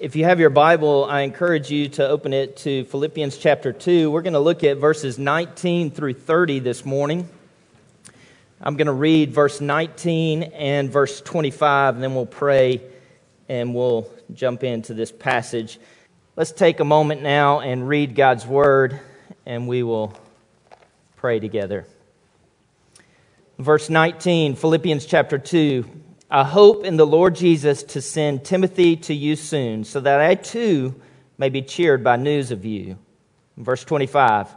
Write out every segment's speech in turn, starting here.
if you have your Bible, I encourage you to open it to Philippians chapter 2. We're going to look at verses 19 through 30 this morning. I'm going to read verse 19 and verse 25, and then we'll pray and we'll jump into this passage. Let's take a moment now and read God's word, and we will pray together. Verse 19, Philippians chapter 2. I hope in the Lord Jesus to send Timothy to you soon, so that I too may be cheered by news of you. Verse 25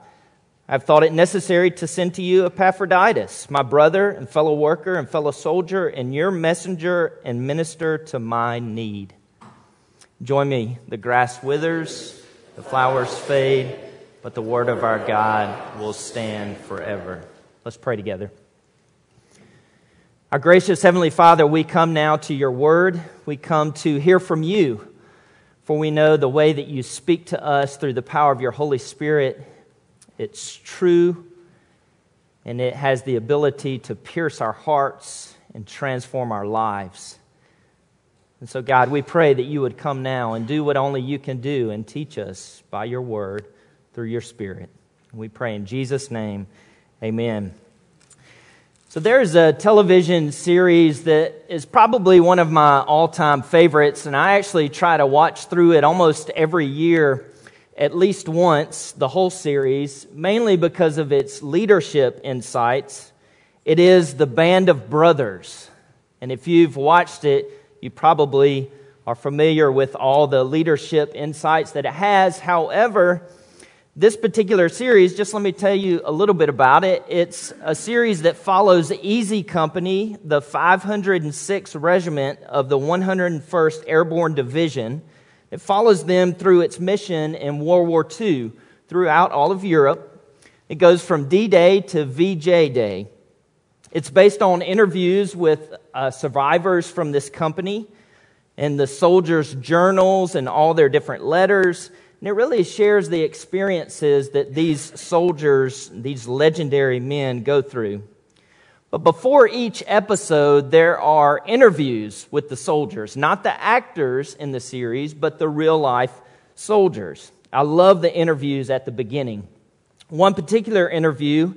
I've thought it necessary to send to you Epaphroditus, my brother and fellow worker and fellow soldier, and your messenger and minister to my need. Join me. The grass withers, the flowers fade, but the word of our God will stand forever. Let's pray together. Our gracious Heavenly Father, we come now to your word. We come to hear from you, for we know the way that you speak to us through the power of your Holy Spirit. It's true, and it has the ability to pierce our hearts and transform our lives. And so, God, we pray that you would come now and do what only you can do and teach us by your word through your Spirit. We pray in Jesus' name, amen. So there's a television series that is probably one of my all time favorites, and I actually try to watch through it almost every year, at least once, the whole series, mainly because of its leadership insights. It is The Band of Brothers. And if you've watched it, you probably are familiar with all the leadership insights that it has. However, this particular series, just let me tell you a little bit about it. It's a series that follows Easy Company, the 506th Regiment of the 101st Airborne Division. It follows them through its mission in World War II throughout all of Europe. It goes from D Day to VJ Day. It's based on interviews with uh, survivors from this company and the soldiers' journals and all their different letters. And it really shares the experiences that these soldiers, these legendary men, go through. But before each episode, there are interviews with the soldiers, not the actors in the series, but the real life soldiers. I love the interviews at the beginning. One particular interview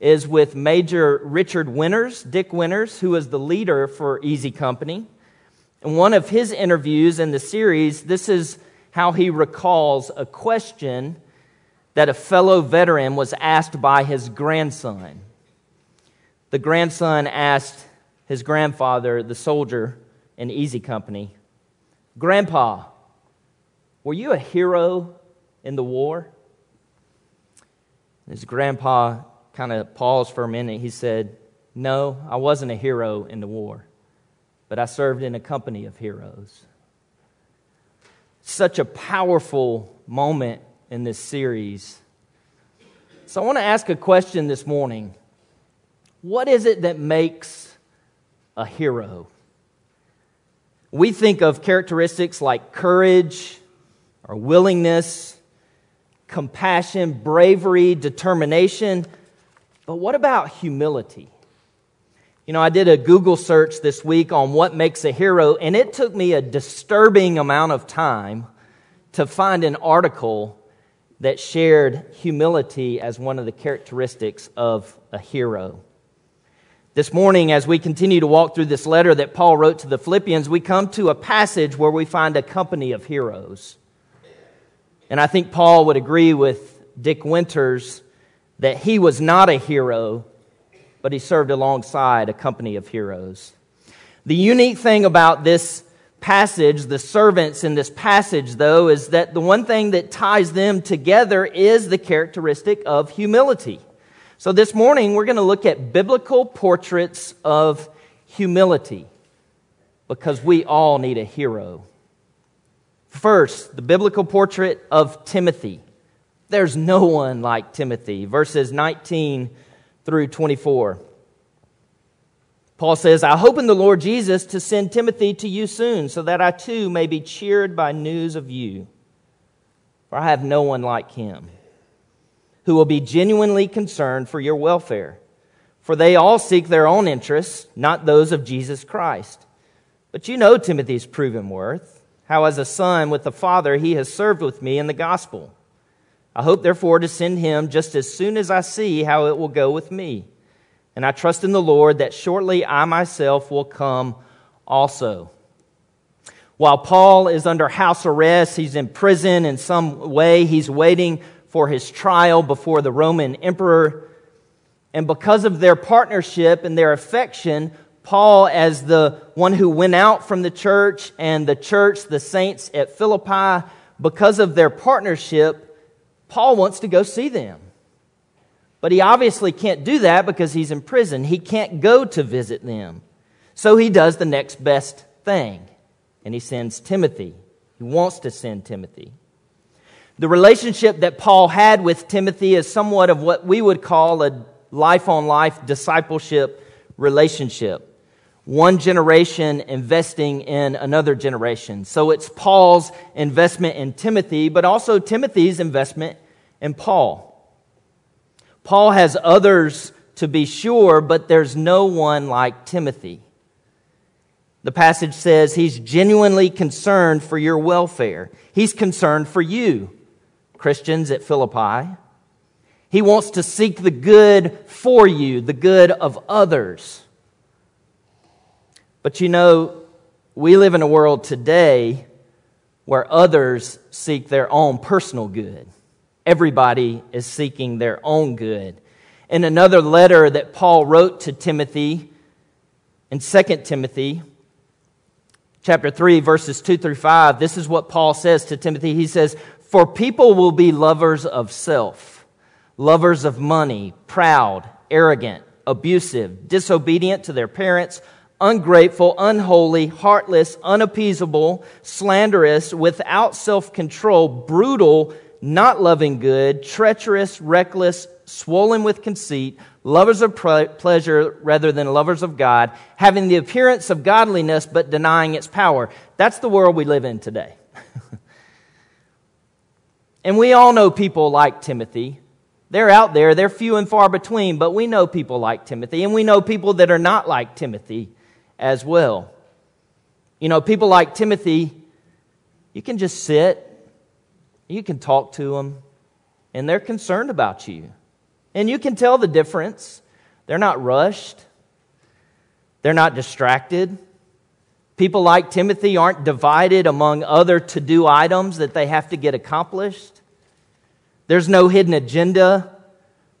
is with Major Richard Winters, Dick Winters, who was the leader for Easy Company. In one of his interviews in the series, this is how he recalls a question that a fellow veteran was asked by his grandson. The grandson asked his grandfather, the soldier in Easy Company, Grandpa, were you a hero in the war? His grandpa kind of paused for a minute. He said, No, I wasn't a hero in the war, but I served in a company of heroes such a powerful moment in this series. So I want to ask a question this morning. What is it that makes a hero? We think of characteristics like courage or willingness, compassion, bravery, determination. But what about humility? You know, I did a Google search this week on what makes a hero, and it took me a disturbing amount of time to find an article that shared humility as one of the characteristics of a hero. This morning, as we continue to walk through this letter that Paul wrote to the Philippians, we come to a passage where we find a company of heroes. And I think Paul would agree with Dick Winters that he was not a hero but he served alongside a company of heroes. The unique thing about this passage, the servants in this passage, though, is that the one thing that ties them together is the characteristic of humility. So this morning, we're going to look at biblical portraits of humility because we all need a hero. First, the biblical portrait of Timothy. There's no one like Timothy. Verses 19 through 24. Paul says, I hope in the Lord Jesus to send Timothy to you soon, so that I too may be cheered by news of you. For I have no one like him who will be genuinely concerned for your welfare. For they all seek their own interests, not those of Jesus Christ. But you know Timothy's proven worth how as a son with the Father he has served with me in the gospel. I hope, therefore, to send him just as soon as I see how it will go with me. And I trust in the Lord that shortly I myself will come also. While Paul is under house arrest, he's in prison in some way, he's waiting for his trial before the Roman emperor. And because of their partnership and their affection, Paul, as the one who went out from the church and the church, the saints at Philippi, because of their partnership, Paul wants to go see them. But he obviously can't do that because he's in prison. He can't go to visit them. So he does the next best thing, and he sends Timothy. He wants to send Timothy. The relationship that Paul had with Timothy is somewhat of what we would call a life on life discipleship relationship one generation investing in another generation. So it's Paul's investment in Timothy, but also Timothy's investment in Paul. Paul has others to be sure, but there's no one like Timothy. The passage says he's genuinely concerned for your welfare. He's concerned for you, Christians at Philippi. He wants to seek the good for you, the good of others. But you know, we live in a world today where others seek their own personal good. Everybody is seeking their own good. In another letter that Paul wrote to Timothy, in 2 Timothy, chapter 3, verses 2 through 5, this is what Paul says to Timothy. He says, For people will be lovers of self, lovers of money, proud, arrogant, abusive, disobedient to their parents ungrateful, unholy, heartless, unappeasable, slanderous, without self control, brutal, not loving good, treacherous, reckless, swollen with conceit, lovers of pleasure rather than lovers of God, having the appearance of godliness but denying its power. That's the world we live in today. and we all know people like Timothy. They're out there, they're few and far between, but we know people like Timothy, and we know people that are not like Timothy as well. You know, people like Timothy, you can just sit, you can talk to them, and they're concerned about you. And you can tell the difference. They're not rushed, they're not distracted. People like Timothy aren't divided among other to do items that they have to get accomplished. There's no hidden agenda.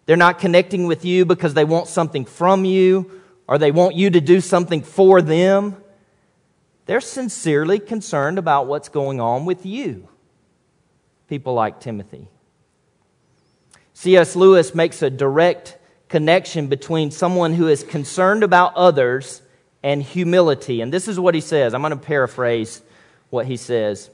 They're not connecting with you because they want something from you or they want you to do something for them. They're sincerely concerned about what's going on with you. People like Timothy. C.S. Lewis makes a direct connection between someone who is concerned about others and humility. And this is what he says. I'm going to paraphrase what he says.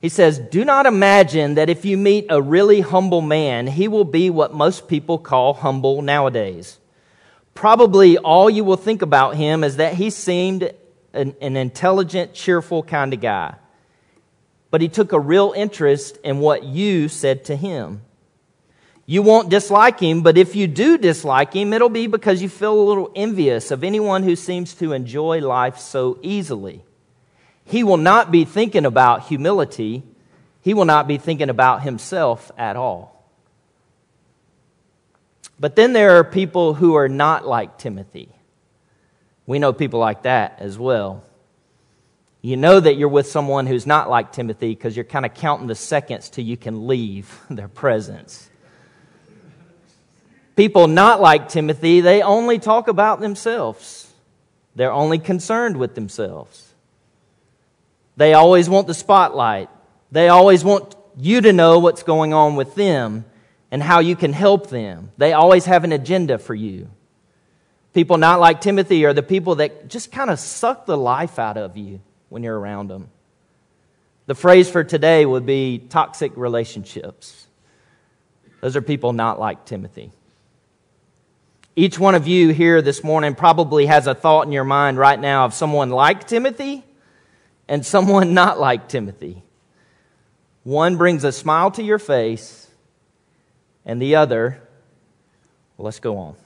He says, Do not imagine that if you meet a really humble man, he will be what most people call humble nowadays probably all you will think about him is that he seemed an, an, intelligent, cheerful kind of guy. But he took a real interest in what you said to him. You won't dislike him, but if you do dislike him, it'll be because you feel a little envious of anyone who seems to enjoy life so easily. He will not be thinking about humility. He will not be thinking about himself at all. But then there are people who are not like Timothy. We know people like that as well. You know that you're with someone who's not like Timothy because you're kind of counting the seconds till you can leave their presence. People not like Timothy, they only talk about themselves. They're only concerned with themselves. They always want the spotlight. They always want you to know what's going on with them and how you can help them. They always have an agenda for you. People not like Timothy are the people that just kind of suck the life out of you when you're around them. The phrase for today would be toxic relationships. Those are people not like Timothy. Each one of you here this morning probably has a thought in your mind right now of someone like Timothy and someone not like Timothy. One brings a smile to your face, and the other, well, let's go on.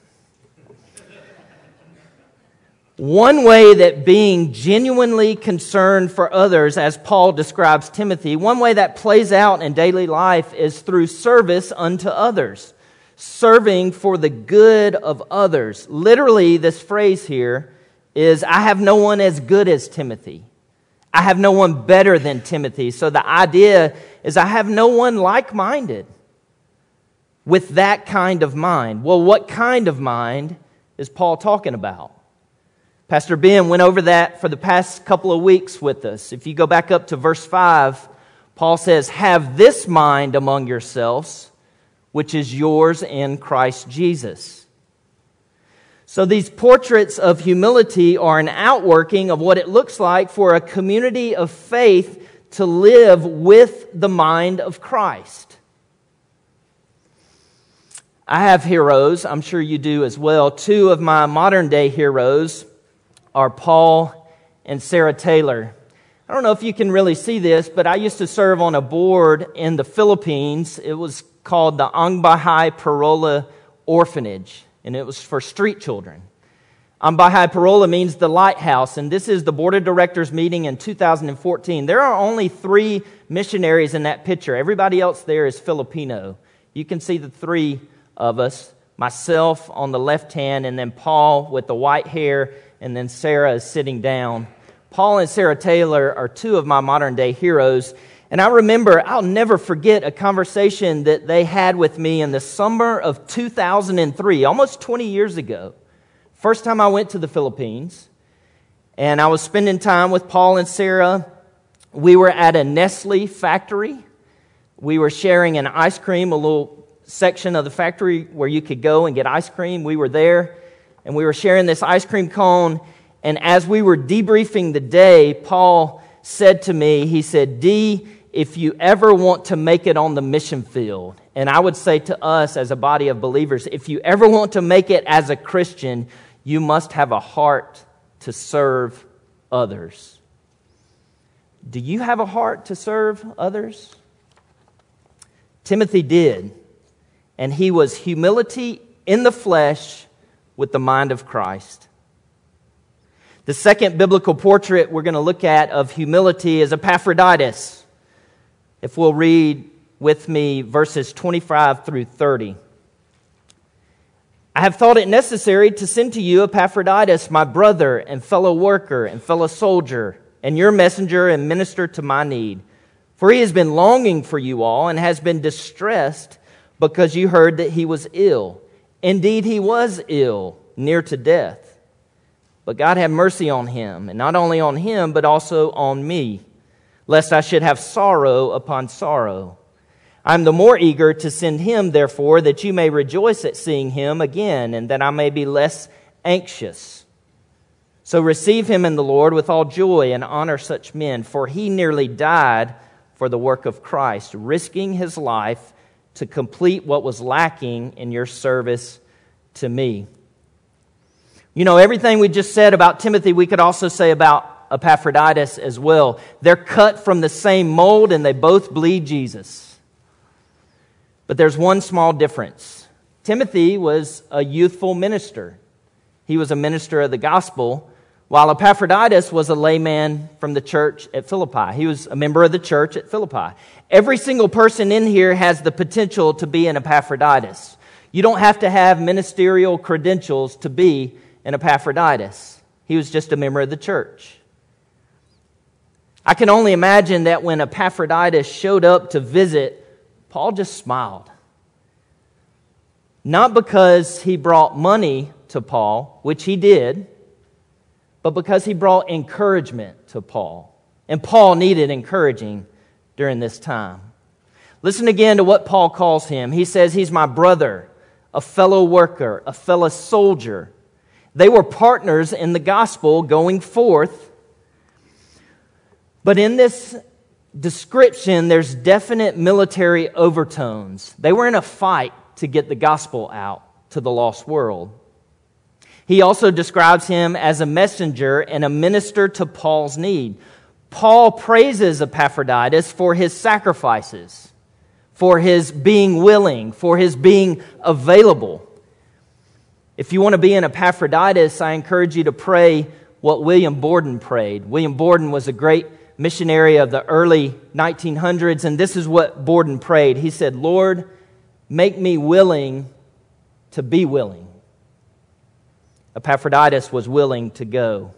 One way that being genuinely concerned for others, as Paul describes Timothy, one way that plays out in daily life is through service unto others, serving for the good of others. Literally, this phrase here is I have no one as good as Timothy. I have no one better than Timothy. So the idea is I have no one like minded with that kind of mind. Well, what kind of mind is Paul talking about? Pastor Ben went over that for the past couple of weeks with us. If you go back up to verse 5, Paul says, Have this mind among yourselves, which is yours in Christ Jesus. So these portraits of humility are an outworking of what it looks like for a community of faith to live with the mind of Christ. I have heroes, I'm sure you do as well. Two of my modern day heroes are Paul and Sarah Taylor. I don't know if you can really see this, but I used to serve on a board in the Philippines. It was called the Ang Bahay Parola Orphanage, and it was for street children. Ang Bahay Parola means the lighthouse, and this is the board of directors meeting in 2014. There are only three missionaries in that picture. Everybody else there is Filipino. You can see the three of us myself on the left hand, and then Paul with the white hair and then Sarah is sitting down. Paul and Sarah Taylor are two of my modern day heroes. And I remember, I'll never forget a conversation that they had with me in the summer of 2003, almost 20 years ago. First time I went to the Philippines, and I was spending time with Paul and Sarah. We were at a Nestle factory. We were sharing an ice cream, a little section of the factory where you could go and get ice cream. We were there and we were sharing this ice cream cone. And as we were debriefing the day, Paul said to me, he said, D, if you ever want to make it on the mission field, and I would say to us as a body of believers, if you ever want to make it as a Christian, you must have a heart to serve others. Do you have a heart to serve others? Timothy did, and he was humility in the flesh with the mind of Christ. The second biblical portrait we're going to look at of humility is Epaphroditus. If we'll read with me verses 25 through 30. I have thought it necessary to send to you Epaphroditus, my brother and fellow worker and fellow soldier, and your messenger and minister to my need. For he has been longing for you all and has been distressed because you heard that he was ill. Indeed, he was ill, near to death. But God had mercy on him, and not only on him, but also on me, lest I should have sorrow upon sorrow. I am the more eager to send him, therefore, that you may rejoice at seeing him again, and that I may be less anxious. So receive him in the Lord with all joy and honor such men, for he nearly died for the work of Christ, risking his life to complete what was lacking in your service to me. You know, everything we just said about Timothy, we could also say about Epaphroditus as well. They're cut from the same mold and they both bleed Jesus. But there's one small difference. Timothy was a youthful minister, he was a minister of the gospel, while Epaphroditus was a layman from the church at Philippi. He was a member of the church at Philippi. Every single person in here has the potential to be an Epaphroditus. You don't have to have ministerial credentials to be an Epaphroditus. He was just a member of the church. I can only imagine that when Epaphroditus showed up to visit, Paul just smiled. Not because he brought money to Paul, which he did, but because he brought encouragement to Paul. And Paul needed encouraging during this time. Listen again to what Paul calls him. He says, He's my brother, a fellow worker, a fellow soldier. They were partners in the gospel going forth. But in this description, there's definite military overtones. They were in a fight to get the gospel out to the lost world. He also describes him as a messenger and a minister to Paul's need. Paul praises Epaphroditus for his sacrifices, for his being willing, for his being available. If you want to be an Epaphroditus, I encourage you to pray what William Borden prayed. William Borden was a great missionary of the early 1900s, and this is what Borden prayed. He said, Lord, make me willing to be willing. Epaphroditus was willing to go.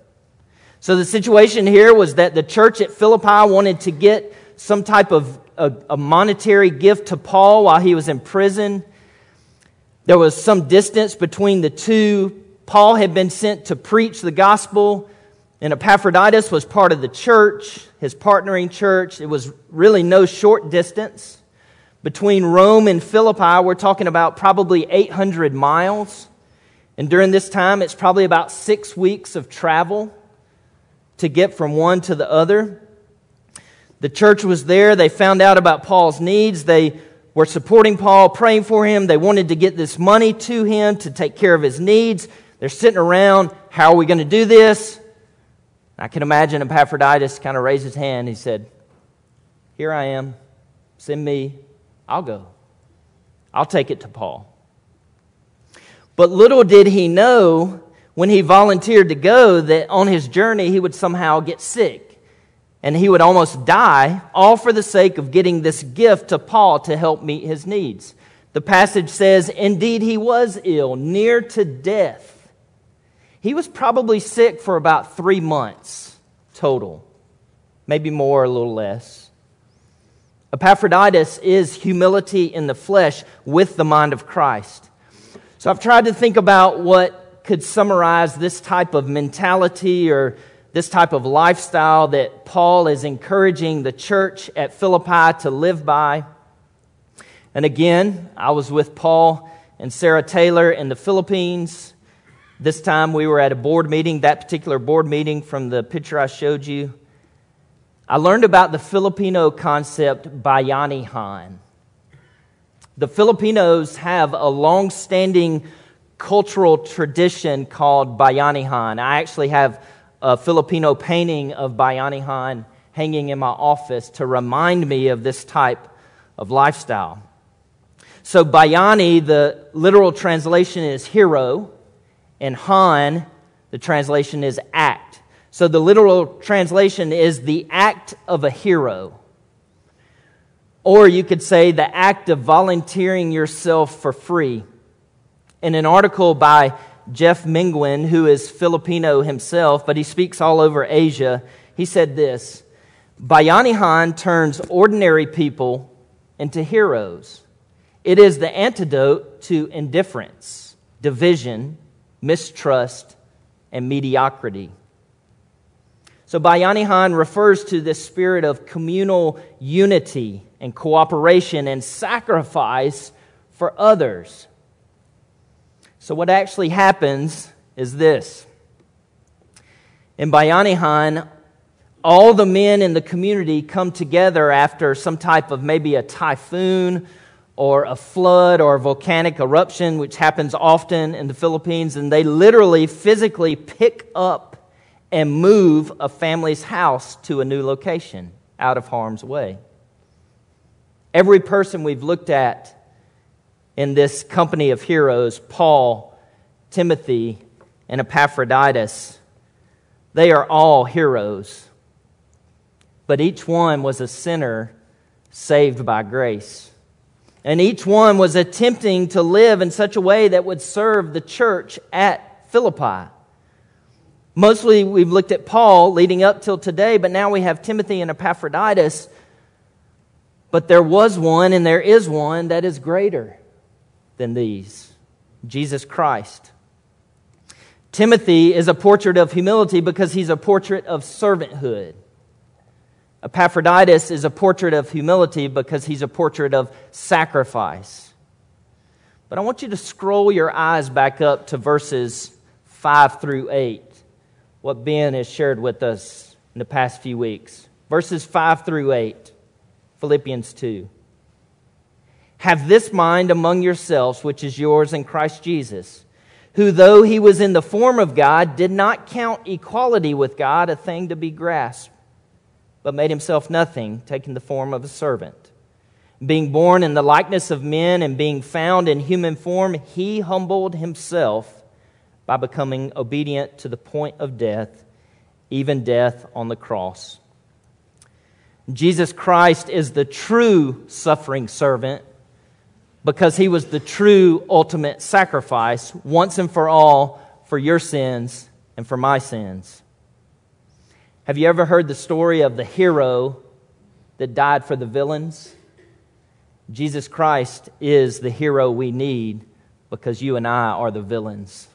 So the situation here was that the church at Philippi wanted to get some type of a, a monetary gift to Paul while he was in prison. There was some distance between the two. Paul had been sent to preach the gospel, and Epaphroditus was part of the church, his partnering church. It was really no short distance. Between Rome and Philippi, we're talking about probably 800 miles. And during this time, it's probably about six weeks of travel to get from one to the other. The church was there. They found out about Paul's needs. They were supporting Paul, praying for him. They wanted to get this money to him to take care of his needs. They're sitting around. How are we going to do this? I can imagine Epaphroditus kind of raised his hand. He said, Here I am. Send me. I'll go. I'll take it to Paul. But little did he know when he volunteered to go that on his journey he would somehow get sick and he would almost die, all for the sake of getting this gift to Paul to help meet his needs. The passage says, Indeed, he was ill, near to death. He was probably sick for about three months total, maybe more, a little less. Epaphroditus is humility in the flesh with the mind of Christ. So I've tried to think about what could summarize this type of mentality or this type of lifestyle that Paul is encouraging the church at Philippi to live by. And again, I was with Paul and Sarah Taylor in the Philippines. This time we were at a board meeting, that particular board meeting from the picture I showed you. I learned about the Filipino concept bayanihan. The Filipinos have a long standing cultural tradition called bayanihan. I actually have a Filipino painting of Bayanihan hanging in my office to remind me of this type of lifestyle. So, Bayani, the literal translation is hero, and Han, the translation is act. So, the literal translation is the act of a hero. Or you could say the act of volunteering yourself for free. In an article by Jeff Minguin, who is Filipino himself, but he speaks all over Asia, he said this Bayanihan turns ordinary people into heroes. It is the antidote to indifference, division, mistrust, and mediocrity. So, Bayanihan refers to this spirit of communal unity and cooperation and sacrifice for others. So, what actually happens is this. In Bayanihan, all the men in the community come together after some type of maybe a typhoon or a flood or a volcanic eruption, which happens often in the Philippines, and they literally physically pick up and move a family's house to a new location out of harm's way. Every person we've looked at in this company of heroes Paul, Timothy, and Epaphroditus. They are all heroes, but each one was a sinner saved by grace. And each one was attempting to live in such a way that would serve the church at Philippi. Mostly we've looked at Paul leading up till today, but now we have Timothy and Epaphroditus. But there was one and there is one that is greater than these Jesus Christ. Timothy is a portrait of humility because he's a portrait of servanthood. Epaphroditus is a portrait of humility because he's a portrait of sacrifice. But I want you to scroll your eyes back up to verses 5 through 8, what Ben has shared with us in the past few weeks. Verses 5 through 8, Philippians 2. Have this mind among yourselves, which is yours in Christ Jesus, who, though he was in the form of God, did not count equality with God a thing to be grasped, but made himself nothing, taking the form of a servant. Being born in the likeness of men and being found in human form, he humbled himself by becoming obedient to the point of death, even death on the cross. Jesus Christ is the true suffering servant because he was the true ultimate sacrifice once and for all for your sins and for my sins. Have you ever heard the story of the hero that died for the villains? Jesus Christ is the hero we need because you and I are the villains.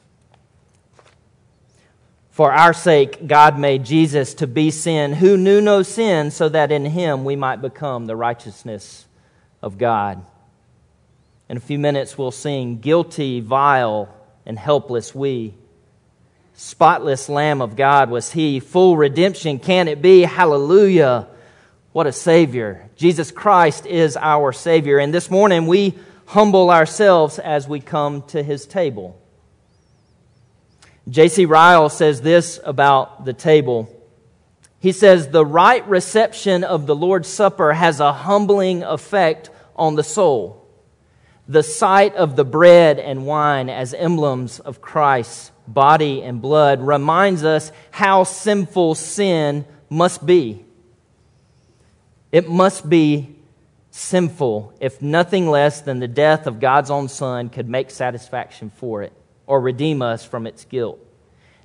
For our sake, God made Jesus to be sin who knew no sin, so that in him we might become the righteousness of God. In a few minutes, we'll sing Guilty, Vile, and Helpless We. Spotless Lamb of God was he. Full redemption can it be? Hallelujah. What a Savior. Jesus Christ is our Savior. And this morning we humble ourselves as we come to his table. J.C. Ryle says this about the table. He says, The right reception of the Lord's Supper has a humbling effect on the soul. The sight of the bread and wine as emblems of Christ's body and blood reminds us how sinful sin must be. It must be sinful if nothing less than the death of God's own Son could make satisfaction for it or redeem us from its guilt.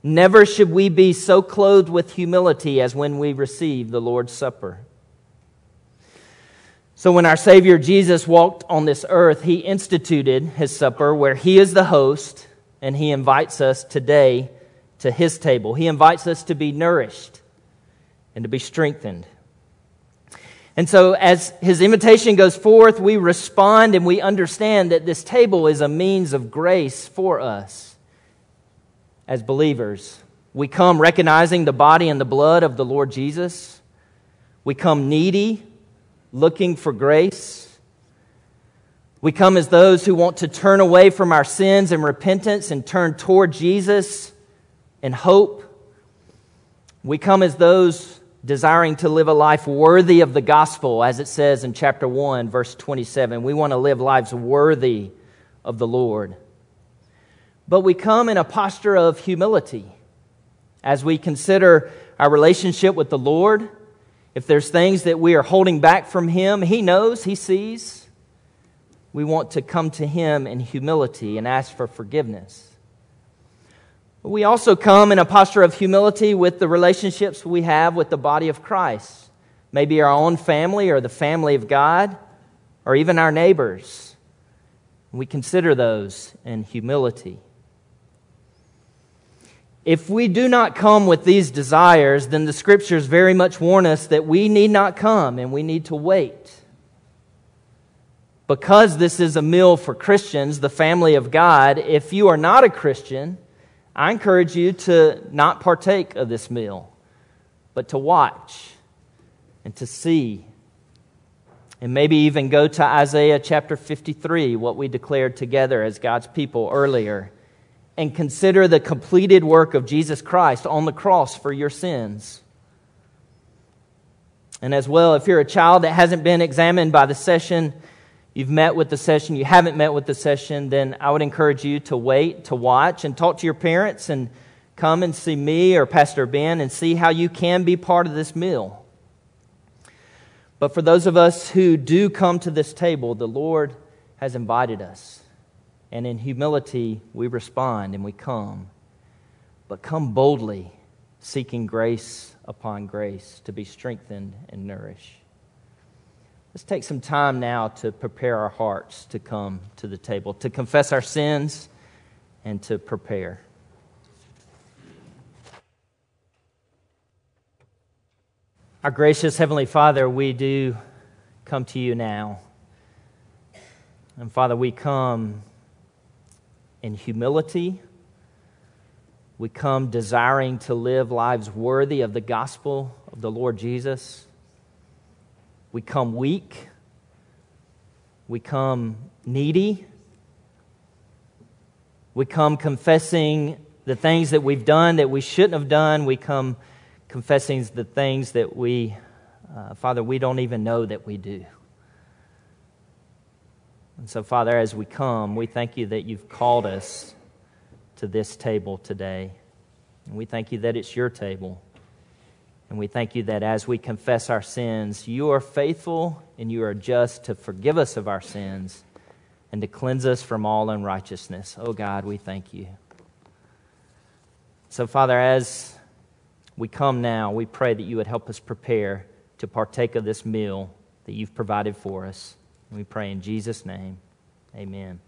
Never should we be so clothed with humility as when we receive the Lord's Supper. So, when our Savior Jesus walked on this earth, he instituted his supper where he is the host and he invites us today to his table. He invites us to be nourished and to be strengthened. And so, as his invitation goes forth, we respond and we understand that this table is a means of grace for us as believers. We come recognizing the body and the blood of the Lord Jesus. We come needy, looking for grace. We come as those who want to turn away from our sins and repentance and turn toward Jesus and hope. We come as those desiring to live a life worthy of the gospel, as it says in chapter 1, verse 27. We want to live lives worthy of the Lord. But we come in a posture of humility as we consider our relationship with the Lord. If there's things that we are holding back from Him, He knows, He sees. We want to come to Him in humility and ask for forgiveness. We also come in a posture of humility with the relationships we have with the body of Christ, maybe our own family or the family of God, or even our neighbors. We consider those in humility. If we do not come with these desires, then the scriptures very much warn us that we need not come and we need to wait. Because this is a meal for Christians, the family of God, if you are not a Christian, I encourage you to not partake of this meal, but to watch and to see. And maybe even go to Isaiah chapter 53, what we declared together as God's people earlier, and consider the completed work of Jesus Christ on the cross for your sins. And as well, if you're a child that hasn't been examined by the session, you've met with the session, you haven't met with the session, then I would encourage you to wait, to watch, and talk to your parents and come and see me or Pastor Ben and see how you can be part of this meal. But for those of us who do come to this table, the Lord has invited us. And in humility, we respond and we come. But come boldly, seeking grace upon grace to be strengthened and nourished. Let's take some time now to prepare our hearts to come to the table, to confess our sins, and to prepare. Our gracious Heavenly Father, we do come to you now. And Father, we come in humility. We come desiring to live lives worthy of the gospel of the Lord Jesus. We come weak. We come needy. We come confessing the things that we've done that we shouldn't have done. We come confessing the things that we, uh, Father, we don't even know that we do. And so, Father, as we come, we thank you that you've called us to this table today. And we thank you that it's your table. And we thank you that as we confess our sins, you are faithful and you are just to forgive us of our sins and to cleanse us from all unrighteousness. Oh God, we thank you. So, Father, as we come now, we pray that you would help us prepare to partake of this meal that you've provided for us. And we pray in Jesus' name. Amen.